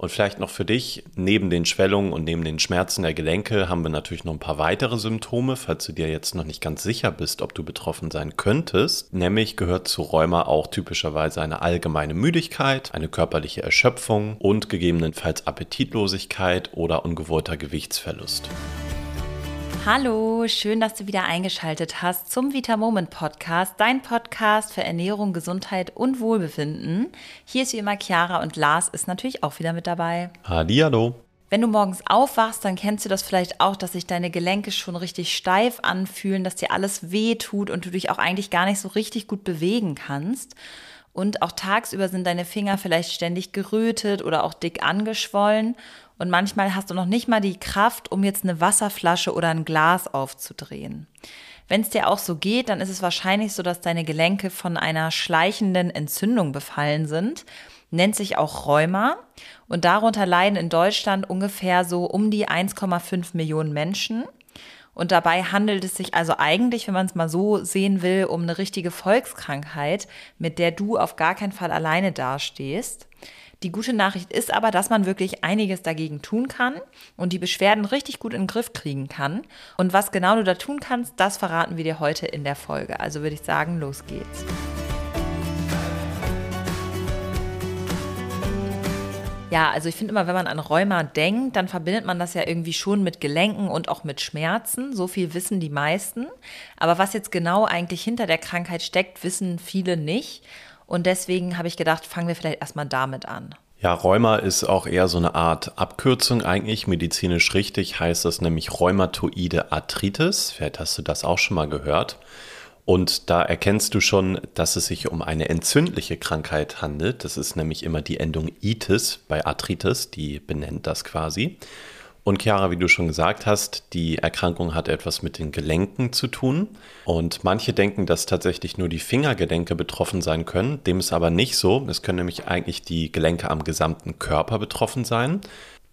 Und vielleicht noch für dich, neben den Schwellungen und neben den Schmerzen der Gelenke haben wir natürlich noch ein paar weitere Symptome, falls du dir jetzt noch nicht ganz sicher bist, ob du betroffen sein könntest. Nämlich gehört zu Rheuma auch typischerweise eine allgemeine Müdigkeit, eine körperliche Erschöpfung und gegebenenfalls Appetitlosigkeit oder ungewollter Gewichtsverlust. Hallo, schön, dass du wieder eingeschaltet hast zum Vita Moment Podcast, dein Podcast für Ernährung, Gesundheit und Wohlbefinden. Hier ist wie immer Chiara und Lars ist natürlich auch wieder mit dabei. Hallihallo. Wenn du morgens aufwachst, dann kennst du das vielleicht auch, dass sich deine Gelenke schon richtig steif anfühlen, dass dir alles weh tut und du dich auch eigentlich gar nicht so richtig gut bewegen kannst. Und auch tagsüber sind deine Finger vielleicht ständig gerötet oder auch dick angeschwollen. Und manchmal hast du noch nicht mal die Kraft, um jetzt eine Wasserflasche oder ein Glas aufzudrehen. Wenn es dir auch so geht, dann ist es wahrscheinlich so, dass deine Gelenke von einer schleichenden Entzündung befallen sind. Nennt sich auch Rheuma. Und darunter leiden in Deutschland ungefähr so um die 1,5 Millionen Menschen. Und dabei handelt es sich also eigentlich, wenn man es mal so sehen will, um eine richtige Volkskrankheit, mit der du auf gar keinen Fall alleine dastehst. Die gute Nachricht ist aber, dass man wirklich einiges dagegen tun kann und die Beschwerden richtig gut in den Griff kriegen kann. Und was genau du da tun kannst, das verraten wir dir heute in der Folge. Also würde ich sagen, los geht's. Ja, also ich finde immer, wenn man an Rheuma denkt, dann verbindet man das ja irgendwie schon mit Gelenken und auch mit Schmerzen. So viel wissen die meisten. Aber was jetzt genau eigentlich hinter der Krankheit steckt, wissen viele nicht. Und deswegen habe ich gedacht, fangen wir vielleicht erstmal damit an. Ja, Rheuma ist auch eher so eine Art Abkürzung eigentlich. Medizinisch richtig heißt das nämlich Rheumatoide Arthritis. Vielleicht hast du das auch schon mal gehört. Und da erkennst du schon, dass es sich um eine entzündliche Krankheit handelt. Das ist nämlich immer die Endung itis bei Arthritis, die benennt das quasi. Und Chiara, wie du schon gesagt hast, die Erkrankung hat etwas mit den Gelenken zu tun. Und manche denken, dass tatsächlich nur die Fingergelenke betroffen sein können. Dem ist aber nicht so. Es können nämlich eigentlich die Gelenke am gesamten Körper betroffen sein.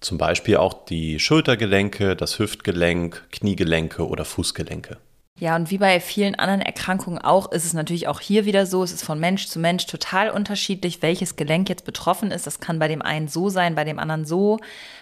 Zum Beispiel auch die Schultergelenke, das Hüftgelenk, Kniegelenke oder Fußgelenke. Ja, und wie bei vielen anderen Erkrankungen auch, ist es natürlich auch hier wieder so, es ist von Mensch zu Mensch total unterschiedlich, welches Gelenk jetzt betroffen ist. Das kann bei dem einen so sein, bei dem anderen so.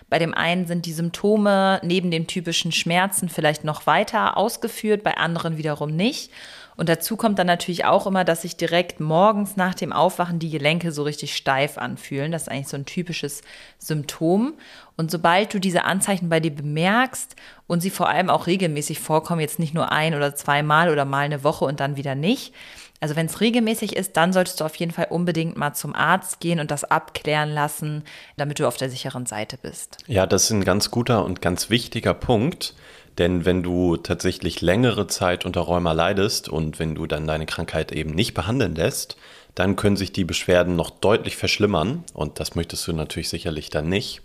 Bei dem einen sind die Symptome neben den typischen Schmerzen vielleicht noch weiter ausgeführt, bei anderen wiederum nicht. Und dazu kommt dann natürlich auch immer, dass sich direkt morgens nach dem Aufwachen die Gelenke so richtig steif anfühlen. Das ist eigentlich so ein typisches Symptom. Und sobald du diese Anzeichen bei dir bemerkst und sie vor allem auch regelmäßig vorkommen, jetzt nicht nur ein oder zweimal oder mal eine Woche und dann wieder nicht, also wenn es regelmäßig ist, dann solltest du auf jeden Fall unbedingt mal zum Arzt gehen und das abklären lassen, damit du auf der sicheren Seite bist. Ja, das ist ein ganz guter und ganz wichtiger Punkt. Denn wenn du tatsächlich längere Zeit unter Rheuma leidest und wenn du dann deine Krankheit eben nicht behandeln lässt, dann können sich die Beschwerden noch deutlich verschlimmern und das möchtest du natürlich sicherlich dann nicht.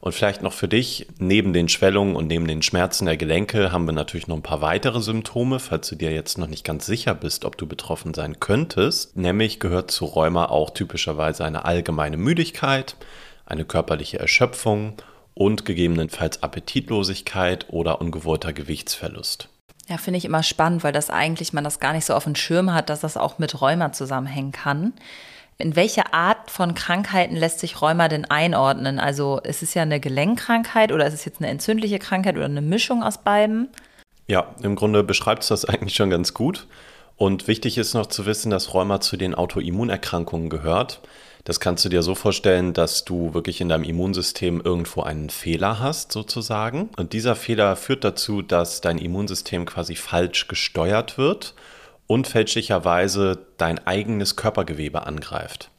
Und vielleicht noch für dich, neben den Schwellungen und neben den Schmerzen der Gelenke haben wir natürlich noch ein paar weitere Symptome, falls du dir jetzt noch nicht ganz sicher bist, ob du betroffen sein könntest. Nämlich gehört zu Rheuma auch typischerweise eine allgemeine Müdigkeit, eine körperliche Erschöpfung und gegebenenfalls Appetitlosigkeit oder ungewollter Gewichtsverlust. Ja, finde ich immer spannend, weil das eigentlich man das gar nicht so auf dem Schirm hat, dass das auch mit Rheuma zusammenhängen kann. In welche Art von Krankheiten lässt sich Rheuma denn einordnen? Also ist es ja eine Gelenkkrankheit oder ist es jetzt eine entzündliche Krankheit oder eine Mischung aus beiden? Ja, im Grunde beschreibt es das eigentlich schon ganz gut. Und wichtig ist noch zu wissen, dass Rheuma zu den Autoimmunerkrankungen gehört. Das kannst du dir so vorstellen, dass du wirklich in deinem Immunsystem irgendwo einen Fehler hast, sozusagen. Und dieser Fehler führt dazu, dass dein Immunsystem quasi falsch gesteuert wird und fälschlicherweise dein eigenes Körpergewebe angreift.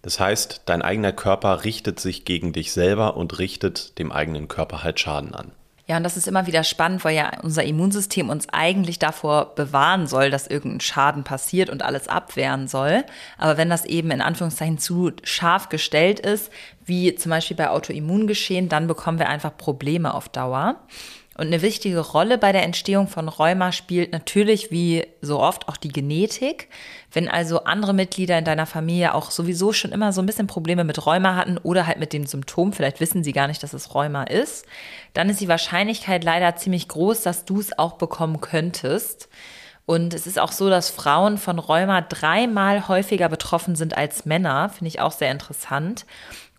Das heißt, dein eigener Körper richtet sich gegen dich selber und richtet dem eigenen Körper halt Schaden an. Ja, und das ist immer wieder spannend, weil ja unser Immunsystem uns eigentlich davor bewahren soll, dass irgendein Schaden passiert und alles abwehren soll. Aber wenn das eben in Anführungszeichen zu scharf gestellt ist, wie zum Beispiel bei Autoimmungeschehen, dann bekommen wir einfach Probleme auf Dauer. Und eine wichtige Rolle bei der Entstehung von Rheuma spielt natürlich wie so oft auch die Genetik. Wenn also andere Mitglieder in deiner Familie auch sowieso schon immer so ein bisschen Probleme mit Rheuma hatten oder halt mit dem Symptom, vielleicht wissen sie gar nicht, dass es Rheuma ist, dann ist die Wahrscheinlichkeit leider ziemlich groß, dass du es auch bekommen könntest. Und es ist auch so, dass Frauen von Rheuma dreimal häufiger betroffen sind als Männer, finde ich auch sehr interessant.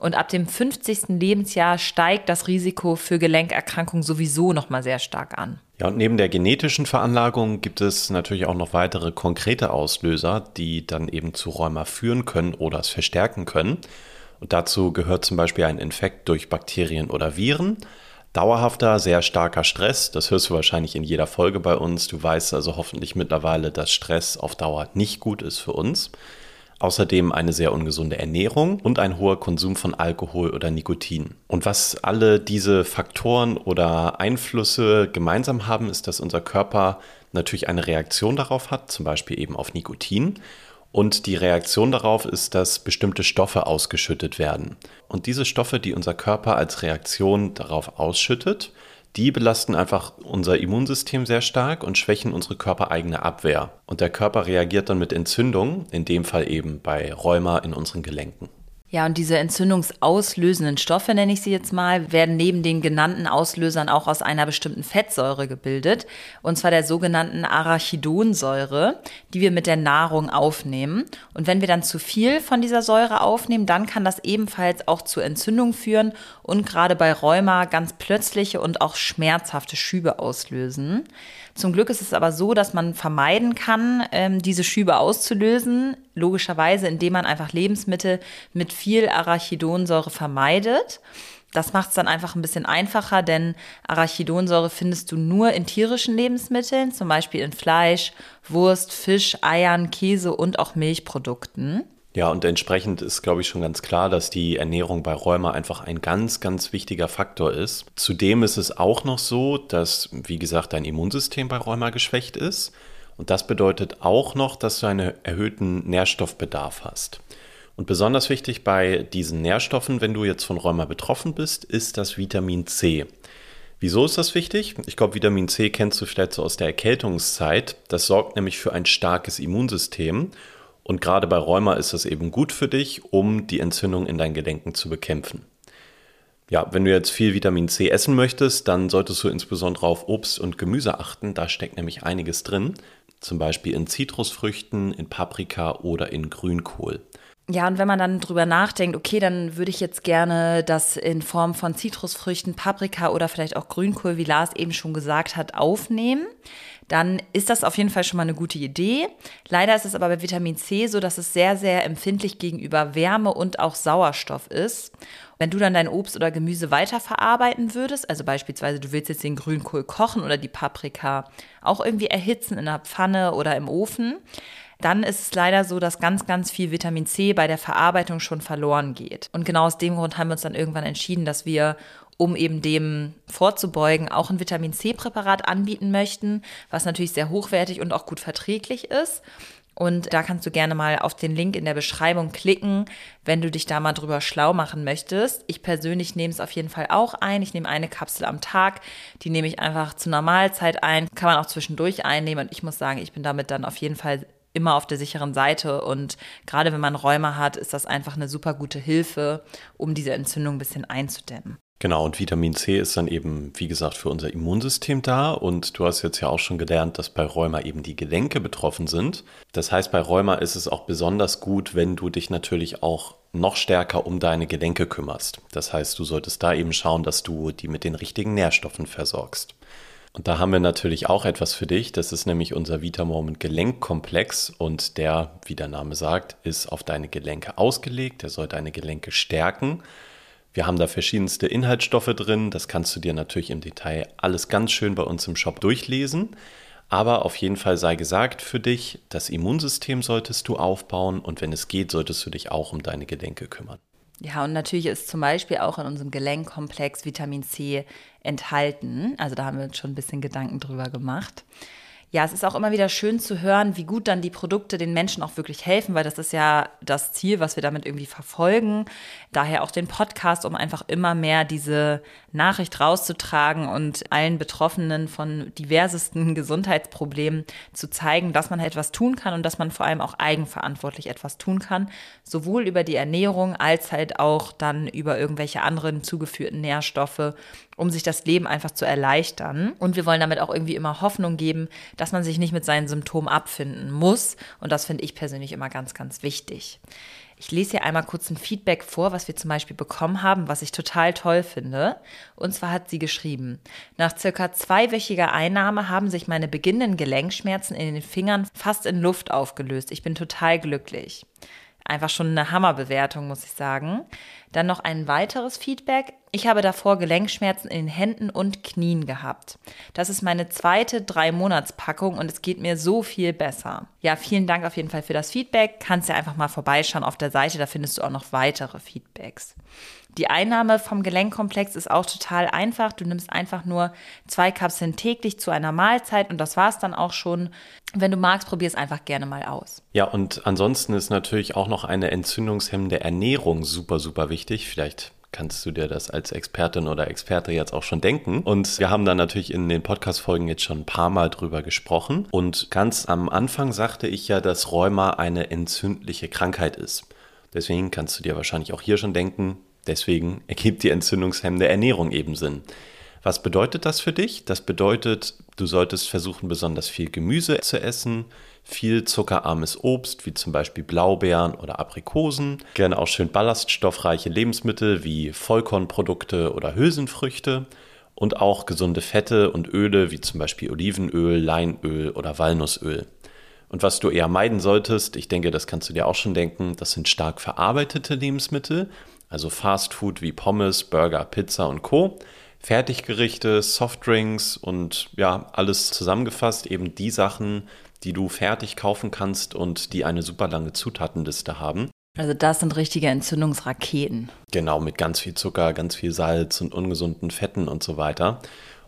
Und ab dem 50. Lebensjahr steigt das Risiko für Gelenkerkrankungen sowieso nochmal sehr stark an. Ja, und neben der genetischen Veranlagung gibt es natürlich auch noch weitere konkrete Auslöser, die dann eben zu Rheuma führen können oder es verstärken können. Und dazu gehört zum Beispiel ein Infekt durch Bakterien oder Viren, dauerhafter, sehr starker Stress. Das hörst du wahrscheinlich in jeder Folge bei uns. Du weißt also hoffentlich mittlerweile, dass Stress auf Dauer nicht gut ist für uns. Außerdem eine sehr ungesunde Ernährung und ein hoher Konsum von Alkohol oder Nikotin. Und was alle diese Faktoren oder Einflüsse gemeinsam haben, ist, dass unser Körper natürlich eine Reaktion darauf hat, zum Beispiel eben auf Nikotin. Und die Reaktion darauf ist, dass bestimmte Stoffe ausgeschüttet werden. Und diese Stoffe, die unser Körper als Reaktion darauf ausschüttet, die belasten einfach unser Immunsystem sehr stark und schwächen unsere körpereigene Abwehr. Und der Körper reagiert dann mit Entzündungen, in dem Fall eben bei Rheuma in unseren Gelenken. Ja, und diese entzündungsauslösenden Stoffe, nenne ich sie jetzt mal, werden neben den genannten Auslösern auch aus einer bestimmten Fettsäure gebildet, und zwar der sogenannten Arachidonsäure, die wir mit der Nahrung aufnehmen. Und wenn wir dann zu viel von dieser Säure aufnehmen, dann kann das ebenfalls auch zu Entzündung führen und gerade bei Rheuma ganz plötzliche und auch schmerzhafte Schübe auslösen. Zum Glück ist es aber so, dass man vermeiden kann, ähm, diese Schübe auszulösen, logischerweise, indem man einfach Lebensmittel mit viel Arachidonsäure vermeidet. Das macht es dann einfach ein bisschen einfacher, denn Arachidonsäure findest du nur in tierischen Lebensmitteln, zum Beispiel in Fleisch, Wurst, Fisch, Eiern, Käse und auch Milchprodukten. Ja, und entsprechend ist, glaube ich, schon ganz klar, dass die Ernährung bei Rheuma einfach ein ganz, ganz wichtiger Faktor ist. Zudem ist es auch noch so, dass, wie gesagt, dein Immunsystem bei Rheuma geschwächt ist. Und das bedeutet auch noch, dass du einen erhöhten Nährstoffbedarf hast. Und besonders wichtig bei diesen Nährstoffen, wenn du jetzt von Rheuma betroffen bist, ist das Vitamin C. Wieso ist das wichtig? Ich glaube, Vitamin C kennst du vielleicht so aus der Erkältungszeit. Das sorgt nämlich für ein starkes Immunsystem und gerade bei Rheuma ist es eben gut für dich, um die Entzündung in deinen Gelenken zu bekämpfen. Ja, wenn du jetzt viel Vitamin C essen möchtest, dann solltest du insbesondere auf Obst und Gemüse achten. Da steckt nämlich einiges drin. Zum Beispiel in Zitrusfrüchten, in Paprika oder in Grünkohl. Ja, und wenn man dann drüber nachdenkt, okay, dann würde ich jetzt gerne das in Form von Zitrusfrüchten, Paprika oder vielleicht auch Grünkohl, wie Lars eben schon gesagt hat, aufnehmen dann ist das auf jeden Fall schon mal eine gute Idee. Leider ist es aber bei Vitamin C so, dass es sehr, sehr empfindlich gegenüber Wärme und auch Sauerstoff ist. Wenn du dann dein Obst oder Gemüse weiterverarbeiten würdest, also beispielsweise du willst jetzt den Grünkohl kochen oder die Paprika auch irgendwie erhitzen in einer Pfanne oder im Ofen, dann ist es leider so, dass ganz, ganz viel Vitamin C bei der Verarbeitung schon verloren geht. Und genau aus dem Grund haben wir uns dann irgendwann entschieden, dass wir um eben dem vorzubeugen, auch ein Vitamin C-Präparat anbieten möchten, was natürlich sehr hochwertig und auch gut verträglich ist. Und da kannst du gerne mal auf den Link in der Beschreibung klicken, wenn du dich da mal drüber schlau machen möchtest. Ich persönlich nehme es auf jeden Fall auch ein. Ich nehme eine Kapsel am Tag. Die nehme ich einfach zur Normalzeit ein. Kann man auch zwischendurch einnehmen. Und ich muss sagen, ich bin damit dann auf jeden Fall immer auf der sicheren Seite. Und gerade wenn man Rheuma hat, ist das einfach eine super gute Hilfe, um diese Entzündung ein bisschen einzudämmen. Genau, und Vitamin C ist dann eben, wie gesagt, für unser Immunsystem da. Und du hast jetzt ja auch schon gelernt, dass bei Rheuma eben die Gelenke betroffen sind. Das heißt, bei Rheuma ist es auch besonders gut, wenn du dich natürlich auch noch stärker um deine Gelenke kümmerst. Das heißt, du solltest da eben schauen, dass du die mit den richtigen Nährstoffen versorgst. Und da haben wir natürlich auch etwas für dich. Das ist nämlich unser Vitamoment Gelenkkomplex und der, wie der Name sagt, ist auf deine Gelenke ausgelegt. Der soll deine Gelenke stärken. Wir haben da verschiedenste Inhaltsstoffe drin. Das kannst du dir natürlich im Detail alles ganz schön bei uns im Shop durchlesen. Aber auf jeden Fall sei gesagt für dich, das Immunsystem solltest du aufbauen und wenn es geht, solltest du dich auch um deine Gelenke kümmern. Ja, und natürlich ist zum Beispiel auch in unserem Gelenkkomplex Vitamin C enthalten. Also da haben wir uns schon ein bisschen Gedanken drüber gemacht ja, es ist auch immer wieder schön zu hören, wie gut dann die Produkte den Menschen auch wirklich helfen, weil das ist ja das Ziel, was wir damit irgendwie verfolgen. Daher auch den Podcast, um einfach immer mehr diese Nachricht rauszutragen und allen Betroffenen von diversesten Gesundheitsproblemen zu zeigen, dass man etwas tun kann und dass man vor allem auch eigenverantwortlich etwas tun kann, sowohl über die Ernährung als halt auch dann über irgendwelche anderen zugeführten Nährstoffe um sich das Leben einfach zu erleichtern. Und wir wollen damit auch irgendwie immer Hoffnung geben, dass man sich nicht mit seinen Symptomen abfinden muss. Und das finde ich persönlich immer ganz, ganz wichtig. Ich lese hier einmal kurz ein Feedback vor, was wir zum Beispiel bekommen haben, was ich total toll finde. Und zwar hat sie geschrieben, nach circa zweiwöchiger Einnahme haben sich meine beginnenden Gelenkschmerzen in den Fingern fast in Luft aufgelöst. Ich bin total glücklich. Einfach schon eine Hammerbewertung, muss ich sagen. Dann noch ein weiteres Feedback. Ich habe davor Gelenkschmerzen in den Händen und Knien gehabt. Das ist meine zweite Drei-Monats-Packung und es geht mir so viel besser. Ja, vielen Dank auf jeden Fall für das Feedback. Kannst ja einfach mal vorbeischauen auf der Seite, da findest du auch noch weitere Feedbacks. Die Einnahme vom Gelenkkomplex ist auch total einfach. Du nimmst einfach nur zwei Kapseln täglich zu einer Mahlzeit und das war es dann auch schon. Wenn du magst, probier es einfach gerne mal aus. Ja, und ansonsten ist natürlich auch noch eine entzündungshemmende Ernährung super, super wichtig. Vielleicht kannst du dir das als Expertin oder Experte jetzt auch schon denken. Und wir haben da natürlich in den Podcast-Folgen jetzt schon ein paar Mal drüber gesprochen. Und ganz am Anfang sagte ich ja, dass Rheuma eine entzündliche Krankheit ist. Deswegen kannst du dir wahrscheinlich auch hier schon denken, Deswegen ergibt die entzündungshemmende Ernährung eben Sinn. Was bedeutet das für dich? Das bedeutet, du solltest versuchen, besonders viel Gemüse zu essen, viel zuckerarmes Obst, wie zum Beispiel Blaubeeren oder Aprikosen, gerne auch schön ballaststoffreiche Lebensmittel wie Vollkornprodukte oder Hülsenfrüchte und auch gesunde Fette und Öle wie zum Beispiel Olivenöl, Leinöl oder Walnussöl. Und was du eher meiden solltest, ich denke, das kannst du dir auch schon denken, das sind stark verarbeitete Lebensmittel, also Fastfood wie Pommes, Burger, Pizza und Co. Fertiggerichte, Softdrinks und ja, alles zusammengefasst, eben die Sachen, die du fertig kaufen kannst und die eine super lange Zutatenliste haben. Also das sind richtige Entzündungsraketen. Genau, mit ganz viel Zucker, ganz viel Salz und ungesunden Fetten und so weiter.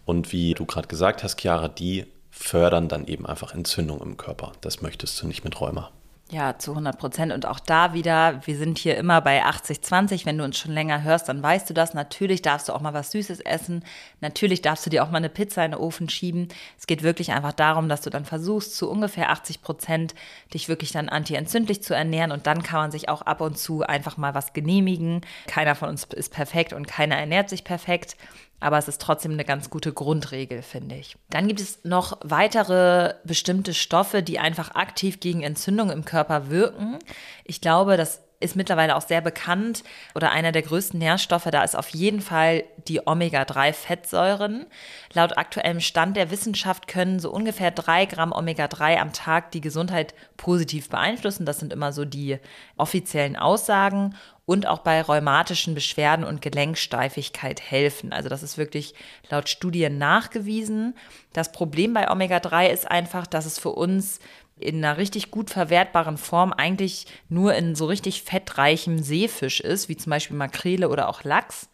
Und wie du gerade gesagt hast, Chiara, die fördern dann eben einfach Entzündung im Körper. Das möchtest du nicht mit Rheuma. Ja, zu 100 Prozent. Und auch da wieder, wir sind hier immer bei 80-20. Wenn du uns schon länger hörst, dann weißt du das. Natürlich darfst du auch mal was Süßes essen. Natürlich darfst du dir auch mal eine Pizza in den Ofen schieben. Es geht wirklich einfach darum, dass du dann versuchst, zu ungefähr 80 Prozent dich wirklich dann antientzündlich zu ernähren. Und dann kann man sich auch ab und zu einfach mal was genehmigen. Keiner von uns ist perfekt und keiner ernährt sich perfekt aber es ist trotzdem eine ganz gute Grundregel, finde ich. Dann gibt es noch weitere bestimmte Stoffe, die einfach aktiv gegen Entzündung im Körper wirken. Ich glaube, das ist mittlerweile auch sehr bekannt oder einer der größten Nährstoffe. Da ist auf jeden Fall die Omega-3-Fettsäuren. Laut aktuellem Stand der Wissenschaft können so ungefähr drei Gramm Omega-3 am Tag die Gesundheit positiv beeinflussen. Das sind immer so die offiziellen Aussagen und auch bei rheumatischen Beschwerden und Gelenksteifigkeit helfen. Also das ist wirklich laut Studien nachgewiesen. Das Problem bei Omega-3 ist einfach, dass es für uns in einer richtig gut verwertbaren Form eigentlich nur in so richtig fettreichem Seefisch ist, wie zum Beispiel Makrele oder auch Lachs.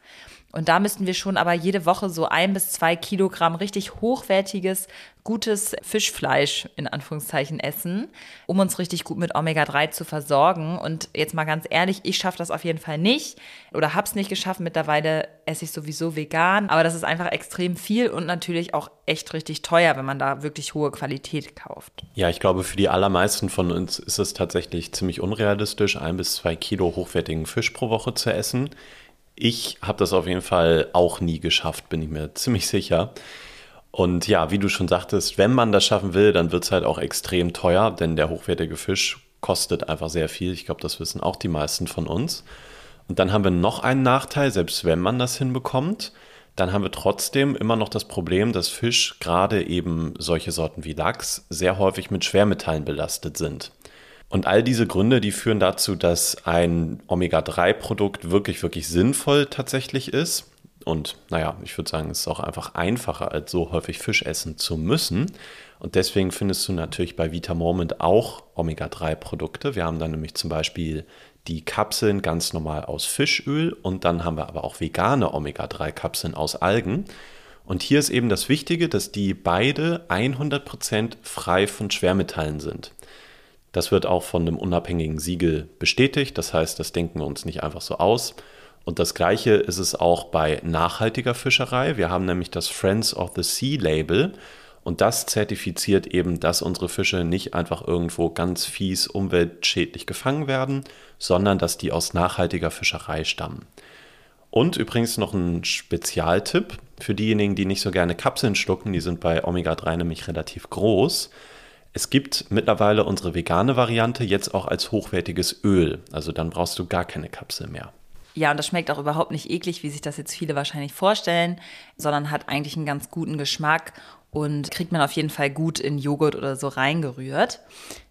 Und da müssten wir schon aber jede Woche so ein bis zwei Kilogramm richtig hochwertiges, gutes Fischfleisch in Anführungszeichen essen, um uns richtig gut mit Omega-3 zu versorgen. Und jetzt mal ganz ehrlich, ich schaffe das auf jeden Fall nicht oder habe es nicht geschafft. Mittlerweile esse ich sowieso vegan, aber das ist einfach extrem viel und natürlich auch echt richtig teuer, wenn man da wirklich hohe Qualität kauft. Ja, ich glaube, für die allermeisten von uns ist es tatsächlich ziemlich unrealistisch, ein bis zwei Kilo hochwertigen Fisch pro Woche zu essen. Ich habe das auf jeden Fall auch nie geschafft, bin ich mir ziemlich sicher. Und ja, wie du schon sagtest, wenn man das schaffen will, dann wird es halt auch extrem teuer, denn der hochwertige Fisch kostet einfach sehr viel. Ich glaube, das wissen auch die meisten von uns. Und dann haben wir noch einen Nachteil, selbst wenn man das hinbekommt, dann haben wir trotzdem immer noch das Problem, dass Fisch, gerade eben solche Sorten wie Lachs, sehr häufig mit Schwermetallen belastet sind. Und all diese Gründe, die führen dazu, dass ein Omega-3-Produkt wirklich, wirklich sinnvoll tatsächlich ist. Und naja, ich würde sagen, es ist auch einfach einfacher, als so häufig Fisch essen zu müssen. Und deswegen findest du natürlich bei Vitamormint auch Omega-3-Produkte. Wir haben dann nämlich zum Beispiel die Kapseln ganz normal aus Fischöl und dann haben wir aber auch vegane Omega-3-Kapseln aus Algen. Und hier ist eben das Wichtige, dass die beide 100% frei von Schwermetallen sind. Das wird auch von einem unabhängigen Siegel bestätigt. Das heißt, das denken wir uns nicht einfach so aus. Und das Gleiche ist es auch bei nachhaltiger Fischerei. Wir haben nämlich das Friends of the Sea Label. Und das zertifiziert eben, dass unsere Fische nicht einfach irgendwo ganz fies umweltschädlich gefangen werden, sondern dass die aus nachhaltiger Fischerei stammen. Und übrigens noch ein Spezialtipp für diejenigen, die nicht so gerne Kapseln schlucken, die sind bei Omega-3 nämlich relativ groß. Es gibt mittlerweile unsere vegane Variante jetzt auch als hochwertiges Öl. Also dann brauchst du gar keine Kapsel mehr. Ja, und das schmeckt auch überhaupt nicht eklig, wie sich das jetzt viele wahrscheinlich vorstellen, sondern hat eigentlich einen ganz guten Geschmack und kriegt man auf jeden Fall gut in Joghurt oder so reingerührt.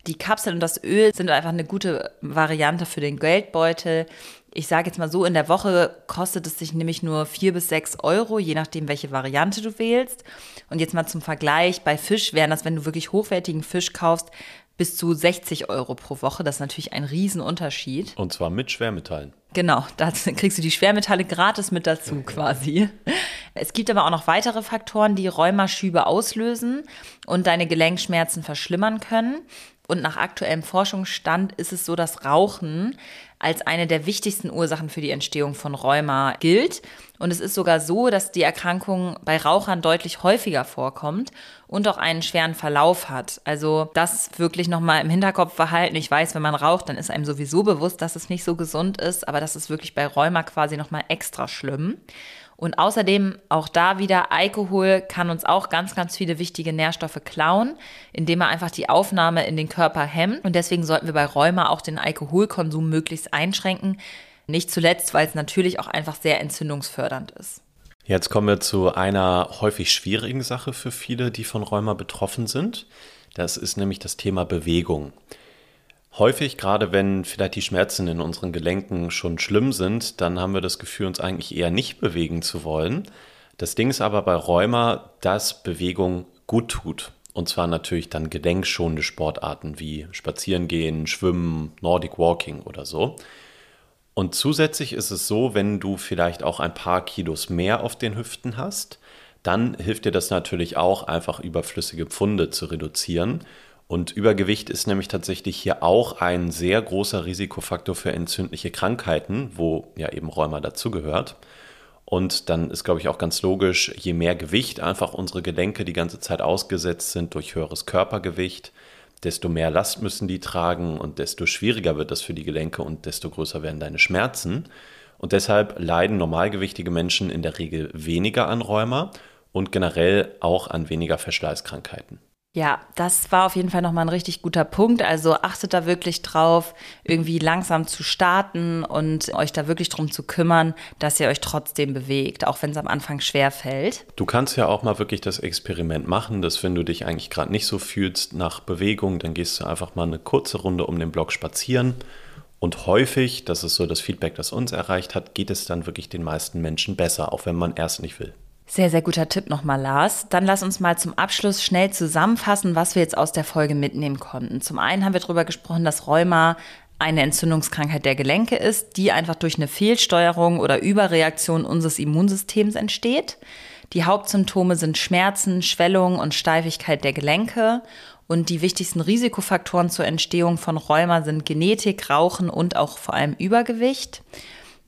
Die Kapseln und das Öl sind einfach eine gute Variante für den Geldbeutel. Ich sage jetzt mal so, in der Woche kostet es sich nämlich nur vier bis sechs Euro, je nachdem, welche Variante du wählst. Und jetzt mal zum Vergleich, bei Fisch wären das, wenn du wirklich hochwertigen Fisch kaufst, bis zu 60 Euro pro Woche. Das ist natürlich ein Riesenunterschied. Und zwar mit Schwermetallen. Genau, da kriegst du die Schwermetalle gratis mit dazu quasi. Es gibt aber auch noch weitere Faktoren, die Rheumaschübe auslösen und deine Gelenkschmerzen verschlimmern können. Und nach aktuellem Forschungsstand ist es so, dass Rauchen als eine der wichtigsten Ursachen für die Entstehung von Rheuma gilt. Und es ist sogar so, dass die Erkrankung bei Rauchern deutlich häufiger vorkommt und auch einen schweren Verlauf hat. Also das wirklich nochmal im Hinterkopf behalten. Ich weiß, wenn man raucht, dann ist einem sowieso bewusst, dass es nicht so gesund ist, aber das ist wirklich bei Rheuma quasi nochmal extra schlimm. Und außerdem auch da wieder, Alkohol kann uns auch ganz, ganz viele wichtige Nährstoffe klauen, indem er einfach die Aufnahme in den Körper hemmt. Und deswegen sollten wir bei Rheuma auch den Alkoholkonsum möglichst einschränken. Nicht zuletzt, weil es natürlich auch einfach sehr entzündungsfördernd ist. Jetzt kommen wir zu einer häufig schwierigen Sache für viele, die von Rheuma betroffen sind. Das ist nämlich das Thema Bewegung. Häufig, gerade wenn vielleicht die Schmerzen in unseren Gelenken schon schlimm sind, dann haben wir das Gefühl, uns eigentlich eher nicht bewegen zu wollen. Das Ding ist aber bei Rheuma, dass Bewegung gut tut. Und zwar natürlich dann gelenkschonende Sportarten wie Spazierengehen, Schwimmen, Nordic Walking oder so. Und zusätzlich ist es so, wenn du vielleicht auch ein paar Kilos mehr auf den Hüften hast, dann hilft dir das natürlich auch, einfach überflüssige Pfunde zu reduzieren. Und Übergewicht ist nämlich tatsächlich hier auch ein sehr großer Risikofaktor für entzündliche Krankheiten, wo ja eben Rheuma dazugehört. Und dann ist, glaube ich, auch ganz logisch, je mehr Gewicht einfach unsere Gelenke die ganze Zeit ausgesetzt sind durch höheres Körpergewicht, desto mehr Last müssen die tragen und desto schwieriger wird das für die Gelenke und desto größer werden deine Schmerzen. Und deshalb leiden normalgewichtige Menschen in der Regel weniger an Rheuma und generell auch an weniger Verschleißkrankheiten. Ja, das war auf jeden Fall nochmal ein richtig guter Punkt. Also achtet da wirklich drauf, irgendwie langsam zu starten und euch da wirklich drum zu kümmern, dass ihr euch trotzdem bewegt, auch wenn es am Anfang schwer fällt. Du kannst ja auch mal wirklich das Experiment machen, dass wenn du dich eigentlich gerade nicht so fühlst nach Bewegung, dann gehst du einfach mal eine kurze Runde um den Block spazieren. Und häufig, das ist so das Feedback, das uns erreicht hat, geht es dann wirklich den meisten Menschen besser, auch wenn man erst nicht will. Sehr, sehr guter Tipp nochmal, Lars. Dann lass uns mal zum Abschluss schnell zusammenfassen, was wir jetzt aus der Folge mitnehmen konnten. Zum einen haben wir darüber gesprochen, dass Rheuma eine Entzündungskrankheit der Gelenke ist, die einfach durch eine Fehlsteuerung oder Überreaktion unseres Immunsystems entsteht. Die Hauptsymptome sind Schmerzen, Schwellung und Steifigkeit der Gelenke. Und die wichtigsten Risikofaktoren zur Entstehung von Rheuma sind Genetik, Rauchen und auch vor allem Übergewicht.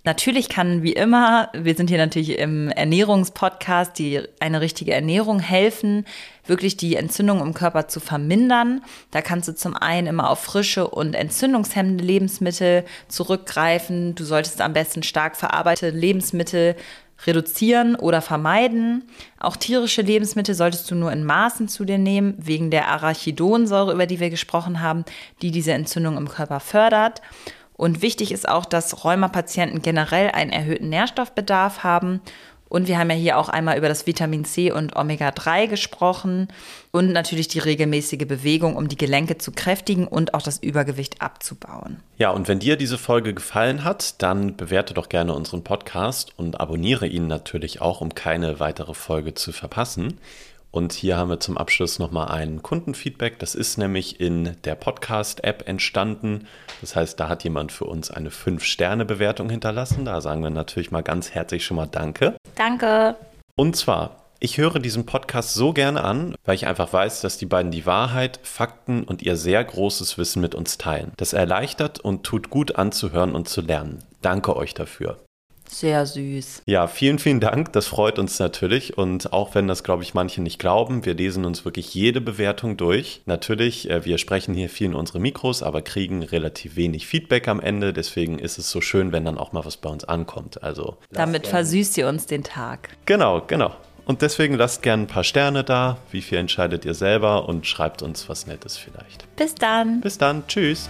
Natürlich kann wie immer, wir sind hier natürlich im Ernährungspodcast, die eine richtige Ernährung helfen, wirklich die Entzündung im Körper zu vermindern. Da kannst du zum einen immer auf frische und entzündungshemmende Lebensmittel zurückgreifen. Du solltest am besten stark verarbeitete Lebensmittel reduzieren oder vermeiden. Auch tierische Lebensmittel solltest du nur in Maßen zu dir nehmen, wegen der Arachidonsäure, über die wir gesprochen haben, die diese Entzündung im Körper fördert. Und wichtig ist auch, dass Rheumapatienten generell einen erhöhten Nährstoffbedarf haben. Und wir haben ja hier auch einmal über das Vitamin C und Omega-3 gesprochen und natürlich die regelmäßige Bewegung, um die Gelenke zu kräftigen und auch das Übergewicht abzubauen. Ja, und wenn dir diese Folge gefallen hat, dann bewerte doch gerne unseren Podcast und abonniere ihn natürlich auch, um keine weitere Folge zu verpassen. Und hier haben wir zum Abschluss nochmal ein Kundenfeedback. Das ist nämlich in der Podcast-App entstanden. Das heißt, da hat jemand für uns eine 5-Sterne-Bewertung hinterlassen. Da sagen wir natürlich mal ganz herzlich schon mal Danke. Danke. Und zwar, ich höre diesen Podcast so gerne an, weil ich einfach weiß, dass die beiden die Wahrheit, Fakten und ihr sehr großes Wissen mit uns teilen. Das erleichtert und tut gut anzuhören und zu lernen. Danke euch dafür. Sehr süß. Ja, vielen, vielen Dank. Das freut uns natürlich. Und auch wenn das, glaube ich, manche nicht glauben, wir lesen uns wirklich jede Bewertung durch. Natürlich, äh, wir sprechen hier viel in unsere Mikros, aber kriegen relativ wenig Feedback am Ende. Deswegen ist es so schön, wenn dann auch mal was bei uns ankommt. Also damit versüßt ihr uns den Tag. Genau, genau. und deswegen lasst gerne ein paar Sterne da. Wie viel entscheidet ihr selber und schreibt uns was Nettes vielleicht. Bis dann. Bis dann. Tschüss.